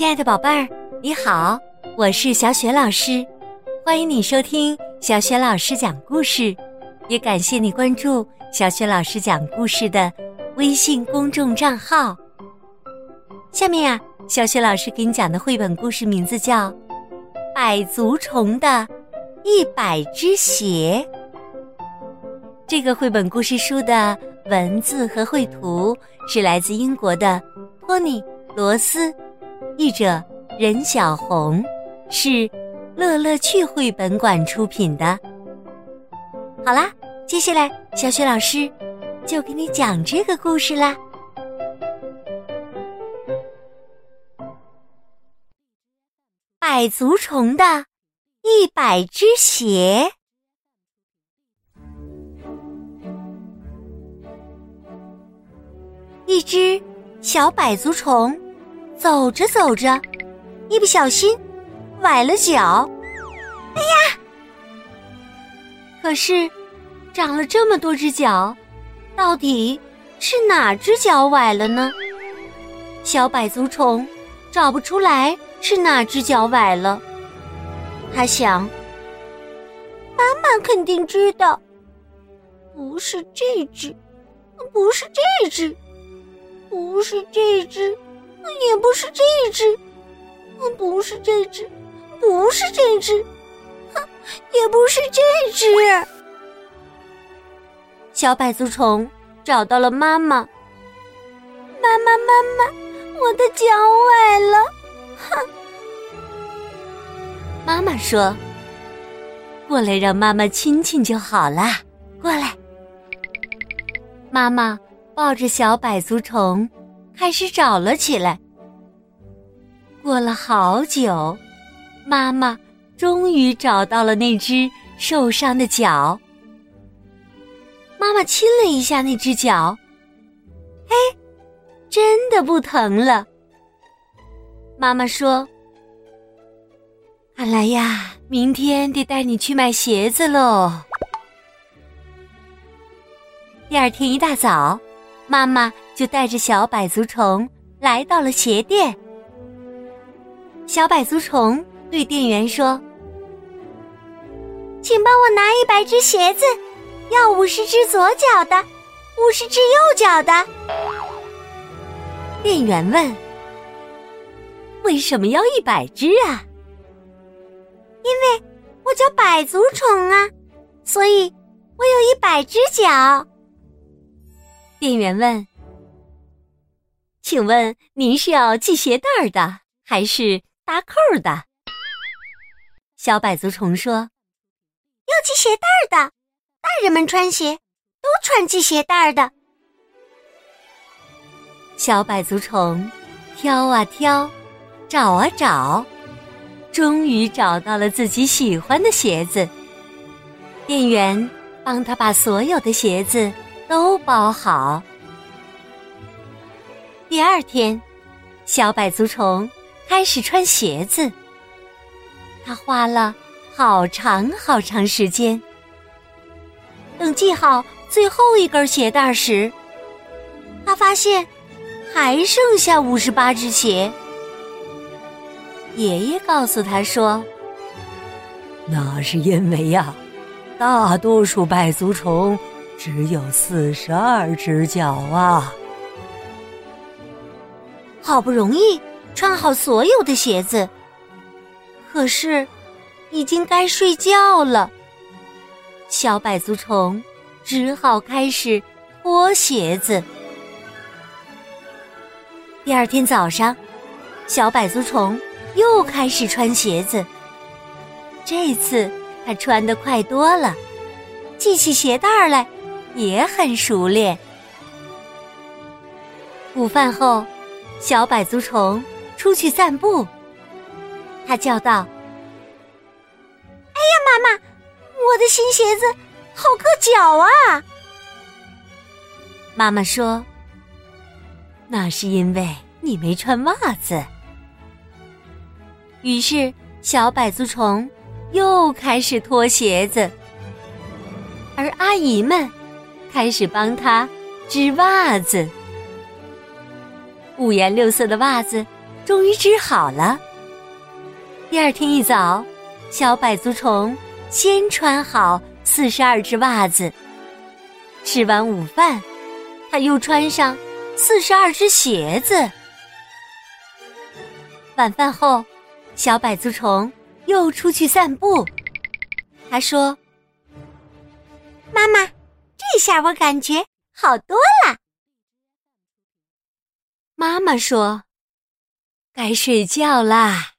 亲爱的宝贝儿，你好，我是小雪老师，欢迎你收听小雪老师讲故事，也感谢你关注小雪老师讲故事的微信公众账号。下面呀，小雪老师给你讲的绘本故事名字叫《百足虫的一百只鞋》。这个绘本故事书的文字和绘图是来自英国的托尼·罗斯。译者任小红，是乐乐趣绘本馆出品的。好啦，接下来小雪老师就给你讲这个故事啦。百足虫的一百只鞋，一只小百足虫。走着走着，一不小心崴了脚。哎呀！可是长了这么多只脚，到底是哪只脚崴了呢？小百足虫找不出来是哪只脚崴了。他想，妈妈肯定知道，不是这只，不是这只，不是这只。也不是这只，不是这只，不是这只，哼，也不是这只。小百足虫找到了妈妈，妈妈，妈妈，我的脚崴了，哼。妈妈说：“过来让妈妈亲亲就好啦，过来。”妈妈抱着小百足虫。开始找了起来。过了好久，妈妈终于找到了那只受伤的脚。妈妈亲了一下那只脚，嘿，真的不疼了。妈妈说：“看来呀，明天得带你去买鞋子喽。”第二天一大早，妈妈。就带着小百足虫来到了鞋店。小百足虫对店员说：“请帮我拿一百只鞋子，要五十只左脚的，五十只右脚的。”店员问：“为什么要一百只啊？”“因为我叫百足虫啊，所以我有一百只脚。”店员问。请问您是要系鞋带儿的，还是搭扣的？小百足虫说：“要系鞋带儿的，大人们穿鞋都穿系鞋带儿的。”小百足虫挑啊挑，找啊找，终于找到了自己喜欢的鞋子。店员帮他把所有的鞋子都包好。第二天，小百足虫开始穿鞋子。他花了好长好长时间。等系好最后一根鞋带时，他发现还剩下五十八只鞋。爷爷告诉他说：“那是因为呀，大多数百足虫只有四十二只脚啊。”好不容易穿好所有的鞋子，可是已经该睡觉了。小百足虫只好开始脱鞋子。第二天早上，小百足虫又开始穿鞋子。这次他穿的快多了，系起鞋带来也很熟练。午饭后。小百足虫出去散步，他叫道：“哎呀，妈妈，我的新鞋子好硌脚啊！”妈妈说：“那是因为你没穿袜子。”于是，小百足虫又开始脱鞋子，而阿姨们开始帮他织袜子。五颜六色的袜子终于织好了。第二天一早，小百足虫先穿好四十二只袜子，吃完午饭，他又穿上四十二只鞋子。晚饭后，小百足虫又出去散步。他说：“妈妈，这下我感觉好多了。”妈妈说：“该睡觉啦。”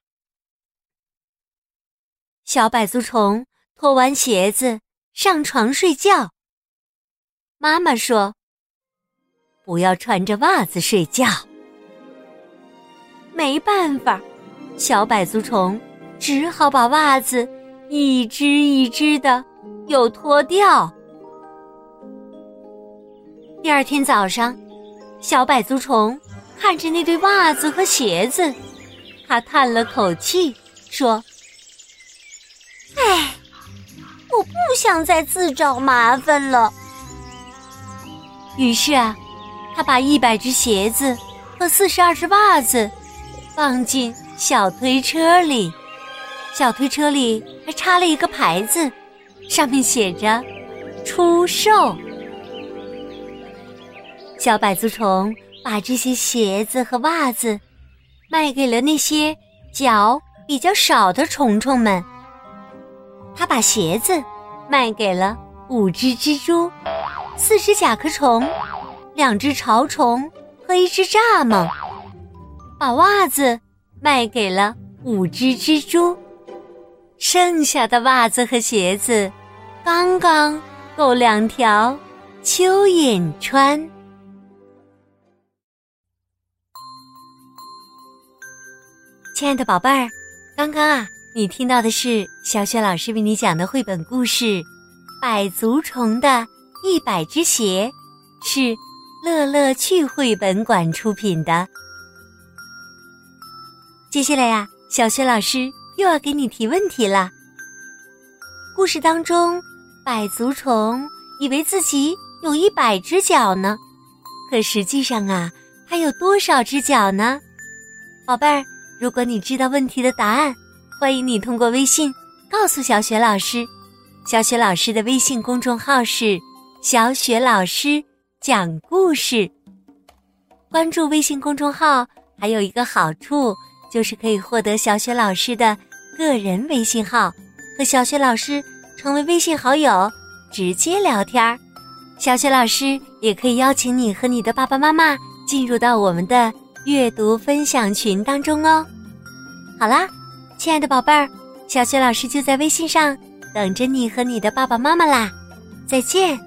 小百足虫脱完鞋子上床睡觉。妈妈说：“不要穿着袜子睡觉。”没办法，小百足虫只好把袜子。一只一只的又脱掉。第二天早上，小百足虫看着那对袜子和鞋子，他叹了口气说：“唉，我不想再自找麻烦了。”于是啊，他把一百只鞋子和四十二只袜子放进小推车里。小推车里还插了一个牌子，上面写着“出售”。小百足虫把这些鞋子和袜子卖给了那些脚比较少的虫虫们。他把鞋子卖给了五只蜘蛛、四只甲壳虫、两只潮虫和一只蚱蜢，把袜子卖给了五只蜘蛛。剩下的袜子和鞋子，刚刚够两条蚯蚓穿。亲爱的宝贝儿，刚刚啊，你听到的是小雪老师为你讲的绘本故事《百足虫的一百只鞋》，是乐乐趣绘本馆出品的。接下来呀，小雪老师。又要给你提问题了。故事当中，百足虫以为自己有一百只脚呢，可实际上啊，它有多少只脚呢？宝贝儿，如果你知道问题的答案，欢迎你通过微信告诉小雪老师。小雪老师的微信公众号是“小雪老师讲故事”。关注微信公众号还有一个好处。就是可以获得小雪老师的个人微信号，和小雪老师成为微信好友，直接聊天儿。小雪老师也可以邀请你和你的爸爸妈妈进入到我们的阅读分享群当中哦。好啦，亲爱的宝贝儿，小雪老师就在微信上等着你和你的爸爸妈妈啦，再见。